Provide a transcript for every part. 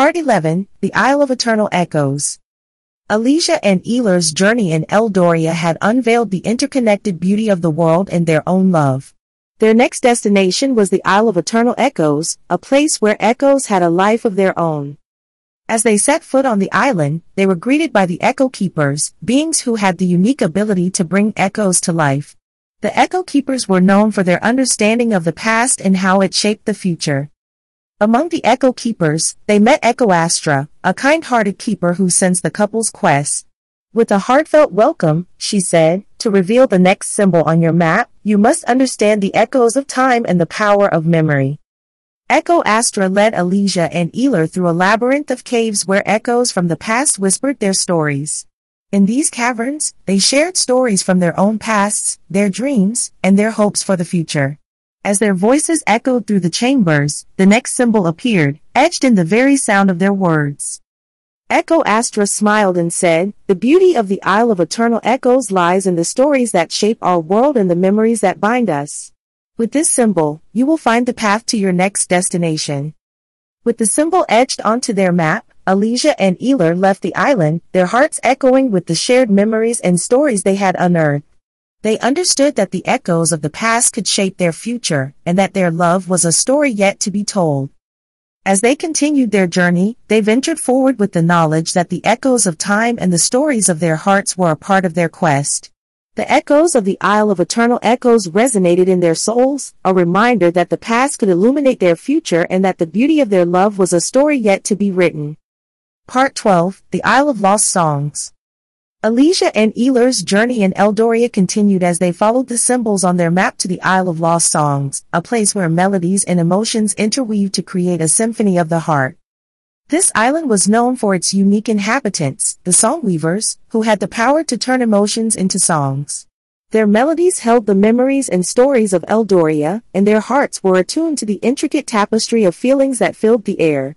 Part 11, The Isle of Eternal Echoes. Elysia and Aelar's journey in Eldoria had unveiled the interconnected beauty of the world and their own love. Their next destination was the Isle of Eternal Echoes, a place where echoes had a life of their own. As they set foot on the island, they were greeted by the Echo Keepers, beings who had the unique ability to bring echoes to life. The Echo Keepers were known for their understanding of the past and how it shaped the future. Among the Echo Keepers, they met Echo Astra, a kind-hearted keeper who sensed the couple's quest. With a heartfelt welcome, she said, to reveal the next symbol on your map, you must understand the echoes of time and the power of memory. Echo Astra led Elysia and Aelar through a labyrinth of caves where echoes from the past whispered their stories. In these caverns, they shared stories from their own pasts, their dreams, and their hopes for the future. As their voices echoed through the chambers, the next symbol appeared, etched in the very sound of their words. Echo Astra smiled and said, The beauty of the Isle of Eternal Echoes lies in the stories that shape our world and the memories that bind us. With this symbol, you will find the path to your next destination. With the symbol etched onto their map, Elysia and Aelar left the island, their hearts echoing with the shared memories and stories they had unearthed. They understood that the echoes of the past could shape their future, and that their love was a story yet to be told. As they continued their journey, they ventured forward with the knowledge that the echoes of time and the stories of their hearts were a part of their quest. The echoes of the Isle of Eternal Echoes resonated in their souls, a reminder that the past could illuminate their future and that the beauty of their love was a story yet to be written. Part 12, The Isle of Lost Songs. Elysia and Aelar's journey in Eldoria continued as they followed the symbols on their map to the Isle of Lost Songs, a place where melodies and emotions interweave to create a symphony of the heart. This island was known for its unique inhabitants, the songweavers, who had the power to turn emotions into songs. Their melodies held the memories and stories of Eldoria, and their hearts were attuned to the intricate tapestry of feelings that filled the air.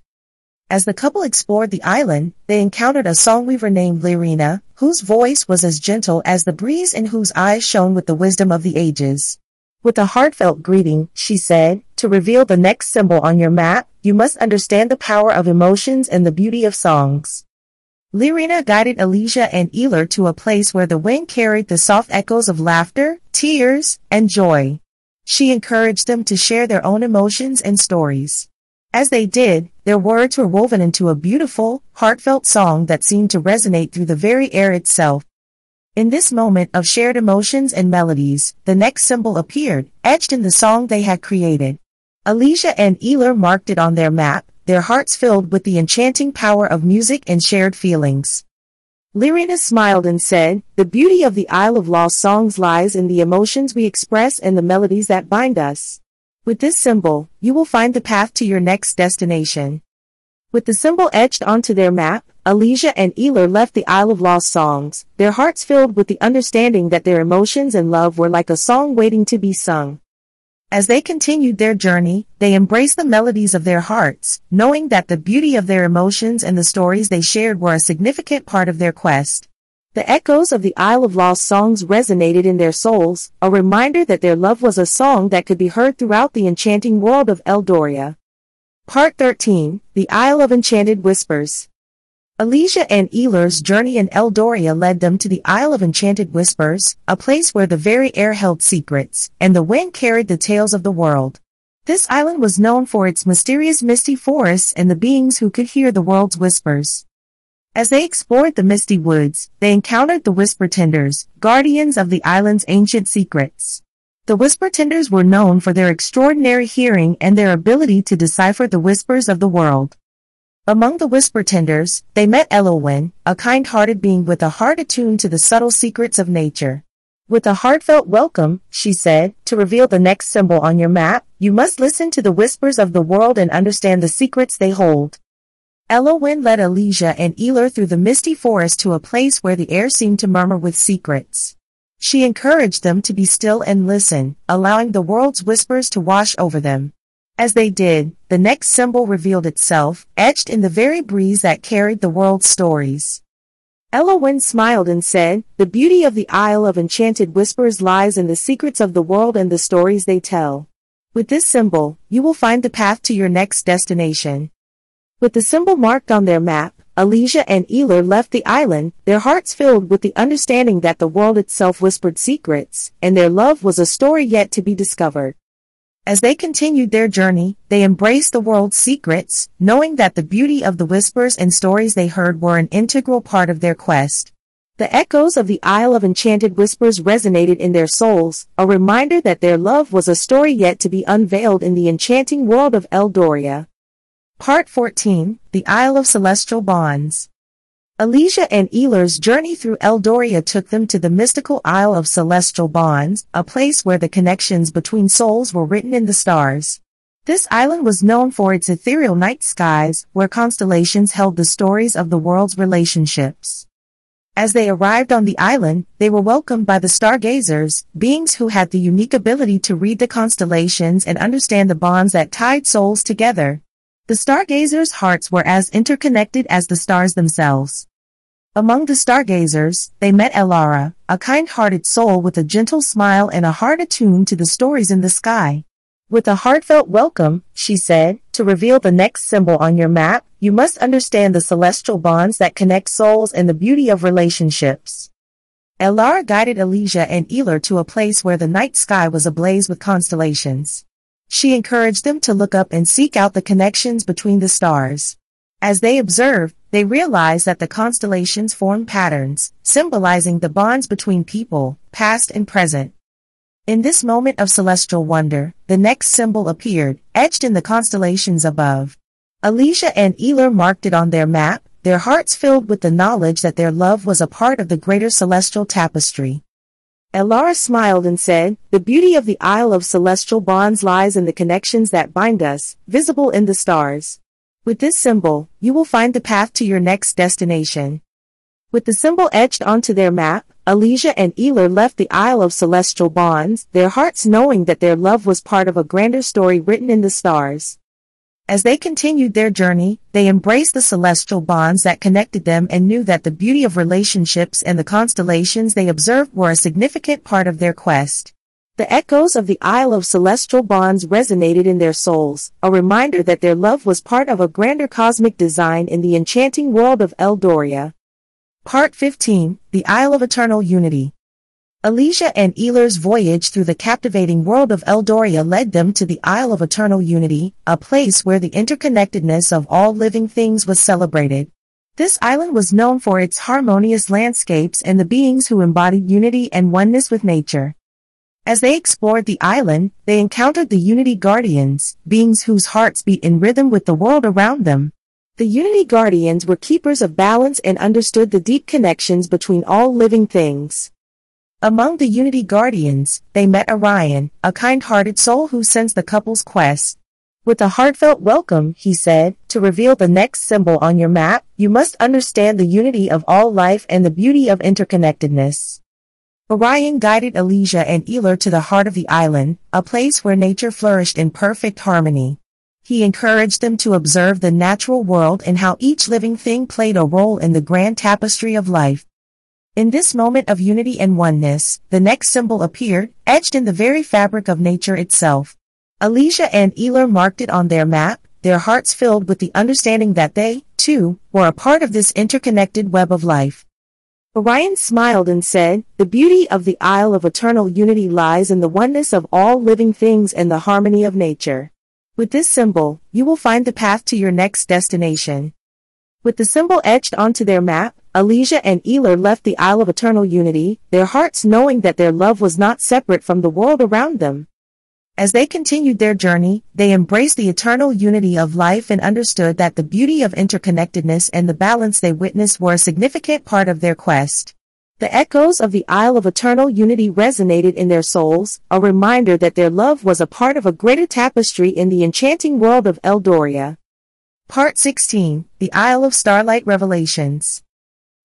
As the couple explored the island, they encountered a songweaver named Lyrina, whose voice was as gentle as the breeze and whose eyes shone with the wisdom of the ages. With a heartfelt greeting, she said, to reveal the next symbol on your map, you must understand the power of emotions and the beauty of songs. Lyrina guided Elysia and Aelar to a place where the wind carried the soft echoes of laughter, tears, and joy. She encouraged them to share their own emotions and stories. As they did, their words were woven into a beautiful, heartfelt song that seemed to resonate through the very air itself. In this moment of shared emotions and melodies, the next symbol appeared, etched in the song they had created. Elysia and Aelar marked it on their map, their hearts filled with the enchanting power of music and shared feelings. Lyrina smiled and said, The beauty of the Isle of Lost Songs lies in the emotions we express and the melodies that bind us. With this symbol, you will find the path to your next destination. With the symbol etched onto their map, Elysia and Aelar left the Isle of Lost Songs, their hearts filled with the understanding that their emotions and love were like a song waiting to be sung. As they continued their journey, they embraced the melodies of their hearts, knowing that the beauty of their emotions and the stories they shared were a significant part of their quest. The echoes of the Isle of Lost songs resonated in their souls, a reminder that their love was a song that could be heard throughout the enchanting world of Eldoria. Part 13, The Isle of Enchanted Whispers. Elysia and Aelar's journey in Eldoria led them to the Isle of Enchanted Whispers, a place where the very air held secrets, and the wind carried the tales of the world. This island was known for its mysterious misty forests and the beings who could hear the world's whispers. As they explored the misty woods, they encountered the Whisper Tenders, guardians of the island's ancient secrets. The Whisper Tenders were known for their extraordinary hearing and their ability to decipher the whispers of the world. Among the Whisper Tenders, they met Elowin, a kind-hearted being with a heart attuned to the subtle secrets of nature. With a heartfelt welcome, she said, to reveal the next symbol on your map, you must listen to the whispers of the world and understand the secrets they hold. Elowin led Elysia and Aelar through the misty forest to a place where the air seemed to murmur with secrets. She encouraged them to be still and listen, allowing the world's whispers to wash over them. As they did, the next symbol revealed itself, etched in the very breeze that carried the world's stories. Elowin smiled and said, The beauty of the Isle of Enchanted Whispers lies in the secrets of the world and the stories they tell. With this symbol, you will find the path to your next destination. With the symbol marked on their map, Elysia and Aelar left the island, their hearts filled with the understanding that the world itself whispered secrets, and their love was a story yet to be discovered. As they continued their journey, they embraced the world's secrets, knowing that the beauty of the whispers and stories they heard were an integral part of their quest. The echoes of the Isle of Enchanted Whispers resonated in their souls, a reminder that their love was a story yet to be unveiled in the enchanting world of Eldoria. Part 14, The Isle of Celestial Bonds. Elysia and Aelar's journey through Eldoria took them to the mystical Isle of Celestial Bonds, a place where the connections between souls were written in the stars. This island was known for its ethereal night skies, where constellations held the stories of the world's relationships. As they arrived on the island, they were welcomed by the stargazers, beings who had the unique ability to read the constellations and understand the bonds that tied souls together. The stargazers' hearts were as interconnected as the stars themselves. Among the stargazers, they met Elara, a kind-hearted soul with a gentle smile and a heart attuned to the stories in the sky. With a heartfelt welcome, she said, to reveal the next symbol on your map, you must understand the celestial bonds that connect souls and the beauty of relationships. Elara guided Elysia and Aelar to a place where the night sky was ablaze with constellations. She encouraged them to look up and seek out the connections between the stars. As they observed, they realized that the constellations formed patterns, symbolizing the bonds between people, past and present. In this moment of celestial wonder, the next symbol appeared, etched in the constellations above. Elysia and Aelar marked it on their map, their hearts filled with the knowledge that their love was a part of the greater celestial tapestry. Elara smiled and said, The beauty of the Isle of Celestial Bonds lies in the connections that bind us, visible in the stars. With this symbol, you will find the path to your next destination. With the symbol etched onto their map, Elysia and Aelar left the Isle of Celestial Bonds, their hearts knowing that their love was part of a grander story written in the stars. As they continued their journey, they embraced the celestial bonds that connected them and knew that the beauty of relationships and the constellations they observed were a significant part of their quest. The echoes of the Isle of Celestial Bonds resonated in their souls, a reminder that their love was part of a grander cosmic design in the enchanting world of Eldoria. Part 15, The Isle of Eternal Unity. Elysia and Aelar's voyage through the captivating world of Eldoria led them to the Isle of Eternal Unity, a place where the interconnectedness of all living things was celebrated. This island was known for its harmonious landscapes and the beings who embodied unity and oneness with nature. As they explored the island, they encountered the Unity Guardians, beings whose hearts beat in rhythm with the world around them. The Unity Guardians were keepers of balance and understood the deep connections between all living things. Among the Unity Guardians, they met Orion, a kind-hearted soul who sensed the couple's quest. With a heartfelt welcome, he said, to reveal the next symbol on your map, you must understand the unity of all life and the beauty of interconnectedness. Orion guided Elysia and Aelar to the heart of the island, a place where nature flourished in perfect harmony. He encouraged them to observe the natural world and how each living thing played a role in the grand tapestry of life. In this moment of unity and oneness, the next symbol appeared, etched in the very fabric of nature itself. Elysia and Aelar marked it on their map, their hearts filled with the understanding that they, too, were a part of this interconnected web of life. Orion smiled and said, The beauty of the Isle of Eternal Unity lies in the oneness of all living things and the harmony of nature. With this symbol, you will find the path to your next destination. With the symbol etched onto their map, Elysia and Aelar left the Isle of Eternal Unity, their hearts knowing that their love was not separate from the world around them. As they continued their journey, they embraced the eternal unity of life and understood that the beauty of interconnectedness and the balance they witnessed were a significant part of their quest. The echoes of the Isle of Eternal Unity resonated in their souls, a reminder that their love was a part of a greater tapestry in the enchanting world of Eldoria. Part 16, The Isle of Starlight Revelations.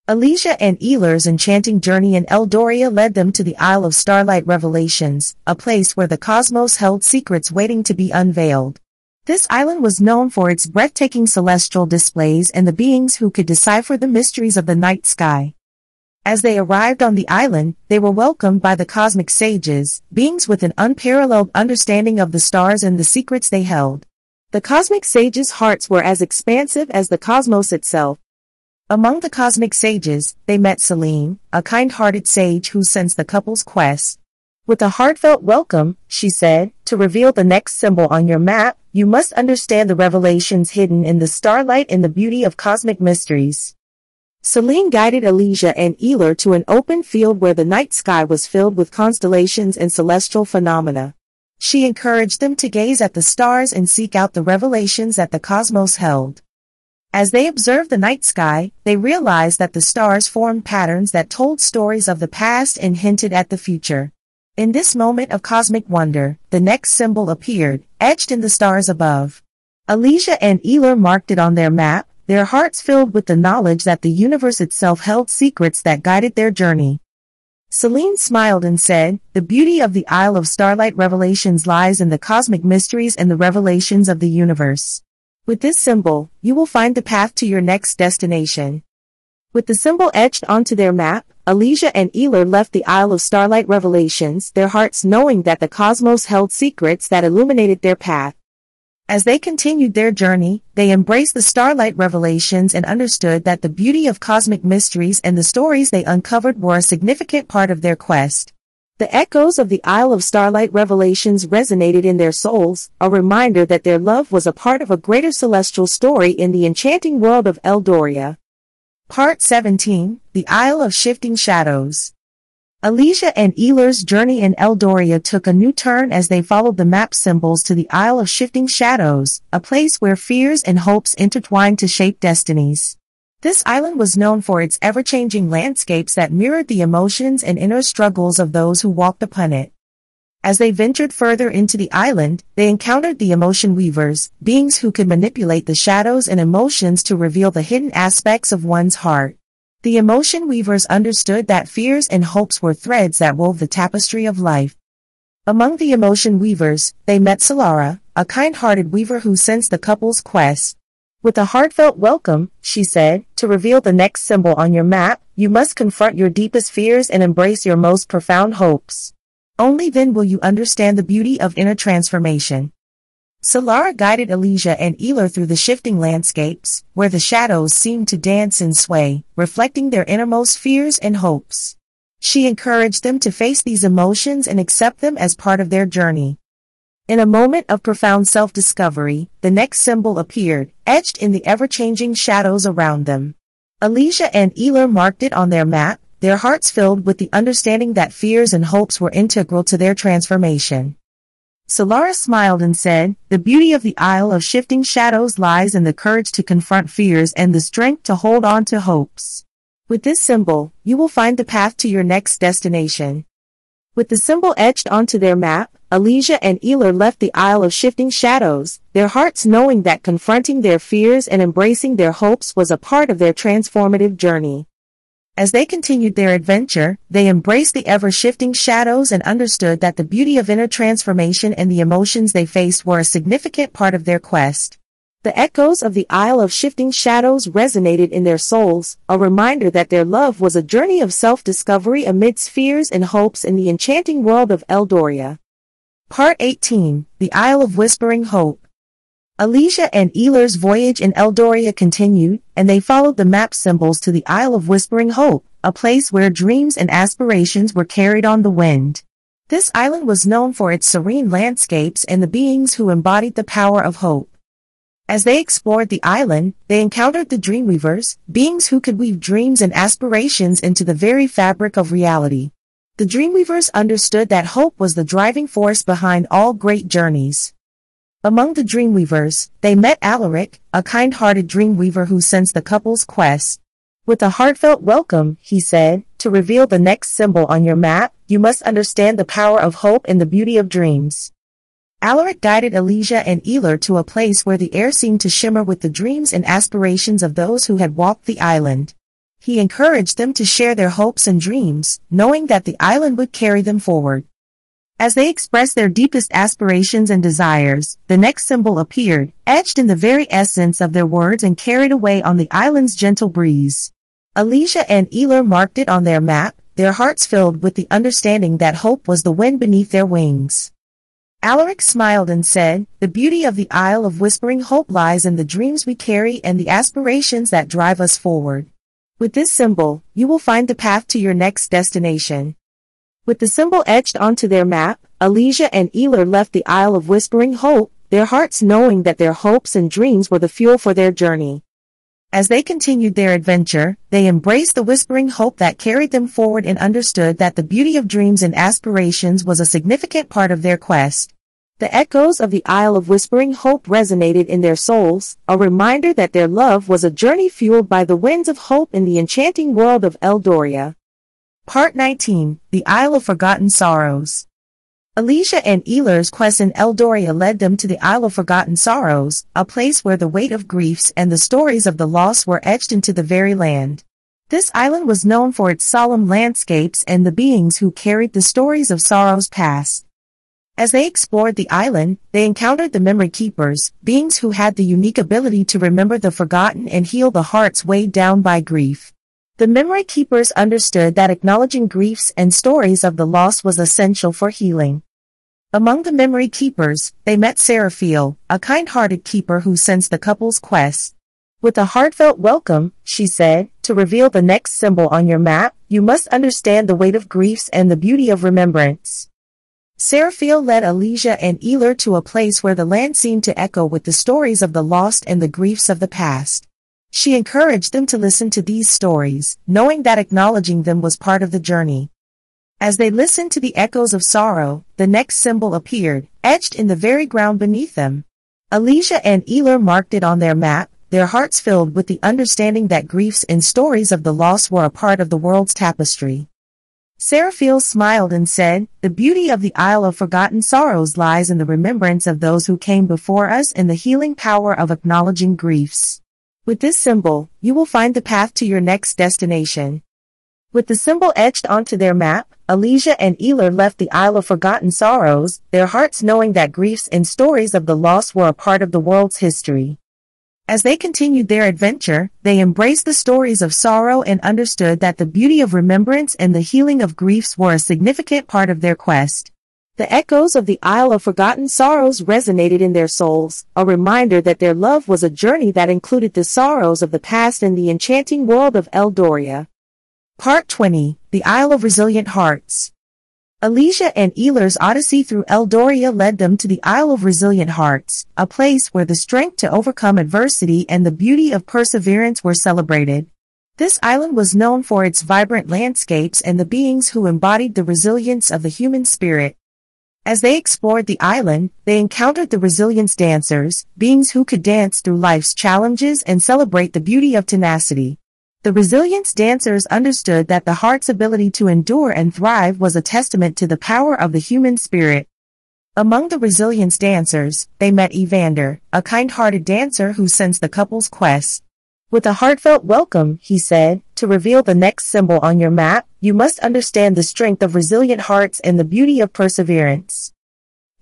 Elysia and Aelar's enchanting journey in Eldoria led them to the Isle of Starlight Revelations, a place where the cosmos held secrets waiting to be unveiled. This island was known for its breathtaking celestial displays and the beings who could decipher the mysteries of the night sky. As they arrived on the island, they were welcomed by the cosmic sages, beings with an unparalleled understanding of the stars and the secrets they held. The cosmic sages' hearts were as expansive as the cosmos itself. Among the cosmic sages, they met Selene, a kind-hearted sage who sensed the couple's quest. With a heartfelt welcome, she said, to reveal the next symbol on your map, you must understand the revelations hidden in the starlight and the beauty of cosmic mysteries. Selene guided Elysia and Aelar to an open field where the night sky was filled with constellations and celestial phenomena. She encouraged them to gaze at the stars and seek out the revelations that the cosmos held. As they observed the night sky, they realized that the stars formed patterns that told stories of the past and hinted at the future. In this moment of cosmic wonder, the next symbol appeared, etched in the stars above. Elysia and Aelar marked it on their map, their hearts filled with the knowledge that the universe itself held secrets that guided their journey. Selene smiled and said, The beauty of the Isle of Starlight revelations lies in the cosmic mysteries and the revelations of the universe. With this symbol, you will find the path to your next destination. With the symbol etched onto their map, Elysia and Aelar left the Isle of Starlight revelations, their hearts knowing that the cosmos held secrets that illuminated their path. As they continued their journey, they embraced the starlight revelations and understood that the beauty of cosmic mysteries and the stories they uncovered were a significant part of their quest. The echoes of the Isle of Starlight revelations resonated in their souls, a reminder that their love was a part of a greater celestial story in the enchanting world of Eldoria. Part 17, The Isle of Shifting Shadows Elysia and Aelar's journey in Eldoria took a new turn as they followed the map symbols to the Isle of Shifting Shadows, a place where fears and hopes intertwine to shape destinies. This island was known for its ever-changing landscapes that mirrored the emotions and inner struggles of those who walked upon it. As they ventured further into the island, they encountered the emotion weavers, beings who could manipulate the shadows and emotions to reveal the hidden aspects of one's heart. The emotion weavers understood that fears and hopes were threads that wove the tapestry of life. Among the emotion weavers, they met Solara, a kind-hearted weaver who sensed the couple's quest. With a heartfelt welcome, she said, to reveal the next symbol on your map, you must confront your deepest fears and embrace your most profound hopes. Only then will you understand the beauty of inner transformation. Solara guided Elysia and Aelar through the shifting landscapes, where the shadows seemed to dance and sway, reflecting their innermost fears and hopes. She encouraged them to face these emotions and accept them as part of their journey. In a moment of profound self-discovery, the next symbol appeared, etched in the ever-changing shadows around them. Elysia and Aelar marked it on their map, their hearts filled with the understanding that fears and hopes were integral to their transformation. Solara smiled and said, The beauty of the Isle of Shifting Shadows lies in the courage to confront fears and the strength to hold on to hopes. With this symbol, you will find the path to your next destination. With the symbol etched onto their map, Elysia and Aelar left the Isle of Shifting Shadows, their hearts knowing that confronting their fears and embracing their hopes was a part of their transformative journey. As they continued their adventure, they embraced the ever-shifting shadows and understood that the beauty of inner transformation and the emotions they faced were a significant part of their quest. The echoes of the Isle of Shifting Shadows resonated in their souls, a reminder that their love was a journey of self-discovery amidst fears and hopes in the enchanting world of Eldoria. Part 18, The Isle of Whispering Hope Elysia and Aelar's voyage in Eldoria continued, and they followed the map symbols to the Isle of Whispering Hope, a place where dreams and aspirations were carried on the wind. This island was known for its serene landscapes and the beings who embodied the power of hope. As they explored the island, they encountered the Dreamweavers, beings who could weave dreams and aspirations into the very fabric of reality. The Dreamweavers understood that hope was the driving force behind all great journeys. Among the Dreamweavers, they met Alaric, a kind-hearted Dreamweaver who sensed the couple's quest. With a heartfelt welcome, he said, to reveal the next symbol on your map, you must understand the power of hope and the beauty of dreams. Alaric guided Elysia and Aelar to a place where the air seemed to shimmer with the dreams and aspirations of those who had walked the island. He encouraged them to share their hopes and dreams, knowing that the island would carry them forward. As they expressed their deepest aspirations and desires, the next symbol appeared, etched in the very essence of their words and carried away on the island's gentle breeze. Elysia and Aelar marked it on their map, their hearts filled with the understanding that hope was the wind beneath their wings. Alaric smiled and said, The beauty of the Isle of Whispering Hope lies in the dreams we carry and the aspirations that drive us forward. With this symbol, you will find the path to your next destination. With the symbol etched onto their map, Elysia and Aelar left the Isle of Whispering Hope, their hearts knowing that their hopes and dreams were the fuel for their journey. As they continued their adventure, they embraced the whispering hope that carried them forward and understood that the beauty of dreams and aspirations was a significant part of their quest. The echoes of the Isle of Whispering Hope resonated in their souls, a reminder that their love was a journey fueled by the winds of hope in the enchanting world of Eldoria. Part 19, The Isle of Forgotten Sorrows Elysia and Aelar's quest in Eldoria led them to the Isle of Forgotten Sorrows, a place where the weight of griefs and the stories of the lost were etched into the very land. This island was known for its solemn landscapes and the beings who carried the stories of sorrows past. As they explored the island, they encountered the Memory Keepers, beings who had the unique ability to remember the forgotten and heal the hearts weighed down by grief. The Memory Keepers understood that acknowledging griefs and stories of the lost was essential for healing. Among the memory keepers, they met Seraphiel, a kind-hearted keeper who sensed the couple's quest. With a heartfelt welcome, she said, to reveal the next symbol on your map, you must understand the weight of griefs and the beauty of remembrance. Seraphiel led Elysia and Aelar to a place where the land seemed to echo with the stories of the lost and the griefs of the past. She encouraged them to listen to these stories, knowing that acknowledging them was part of the journey. As they listened to the echoes of sorrow, the next symbol appeared, etched in the very ground beneath them. Elysia and Aelar marked it on their map, their hearts filled with the understanding that griefs and stories of the lost were a part of the world's tapestry. Seraphiel smiled and said, The beauty of the Isle of Forgotten Sorrows lies in the remembrance of those who came before us and the healing power of acknowledging griefs. With this symbol, you will find the path to your next destination. With the symbol etched onto their map, Elysia and Aelar left the Isle of Forgotten Sorrows, their hearts knowing that griefs and stories of the lost were a part of the world's history. As they continued their adventure, they embraced the stories of sorrow and understood that the beauty of remembrance and the healing of griefs were a significant part of their quest. The echoes of the Isle of Forgotten Sorrows resonated in their souls, a reminder that their love was a journey that included the sorrows of the past and the enchanting world of Eldoria. Part 20, The Isle of Resilient Hearts. Elysia and Aelar's odyssey through Eldoria led them to the Isle of Resilient Hearts, a place where the strength to overcome adversity and the beauty of perseverance were celebrated. This island was known for its vibrant landscapes and the beings who embodied the resilience of the human spirit. As they explored the island, they encountered the resilience dancers, beings who could dance through life's challenges and celebrate the beauty of tenacity. The resilience dancers understood that the heart's ability to endure and thrive was a testament to the power of the human spirit. Among the resilience dancers, they met Evander, a kind-hearted dancer who sensed the couple's quest. With a heartfelt welcome, he said, to reveal the next symbol on your map, you must understand the strength of resilient hearts and the beauty of perseverance.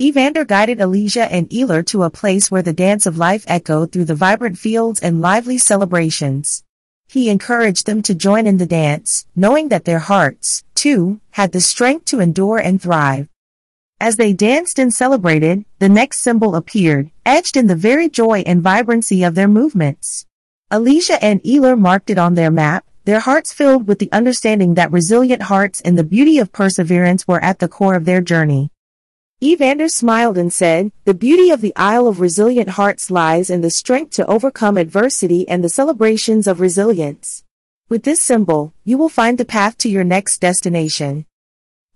Evander guided Elysia and Aelar to a place where the dance of life echoed through the vibrant fields and lively celebrations. He encouraged them to join in the dance, knowing that their hearts, too, had the strength to endure and thrive. As they danced and celebrated, the next symbol appeared, etched in the very joy and vibrancy of their movements. Elysia and Aelar marked it on their map, their hearts filled with the understanding that resilient hearts and the beauty of perseverance were at the core of their journey. Evander smiled and said, The beauty of the Isle of Resilient Hearts lies in the strength to overcome adversity and the celebrations of resilience. With this symbol, you will find the path to your next destination.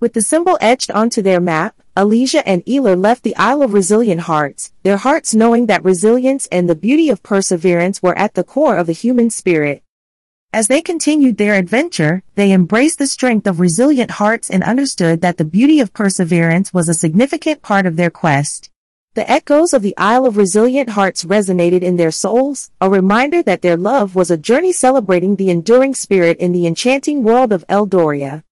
With the symbol etched onto their map, Elysia and Aelar left the Isle of Resilient Hearts, their hearts knowing that resilience and the beauty of perseverance were at the core of the human spirit. As they continued their adventure, they embraced the strength of resilient hearts and understood that the beauty of perseverance was a significant part of their quest. The echoes of the Isle of Resilient Hearts resonated in their souls, a reminder that their love was a journey celebrating the enduring spirit in the enchanting world of Eldoria.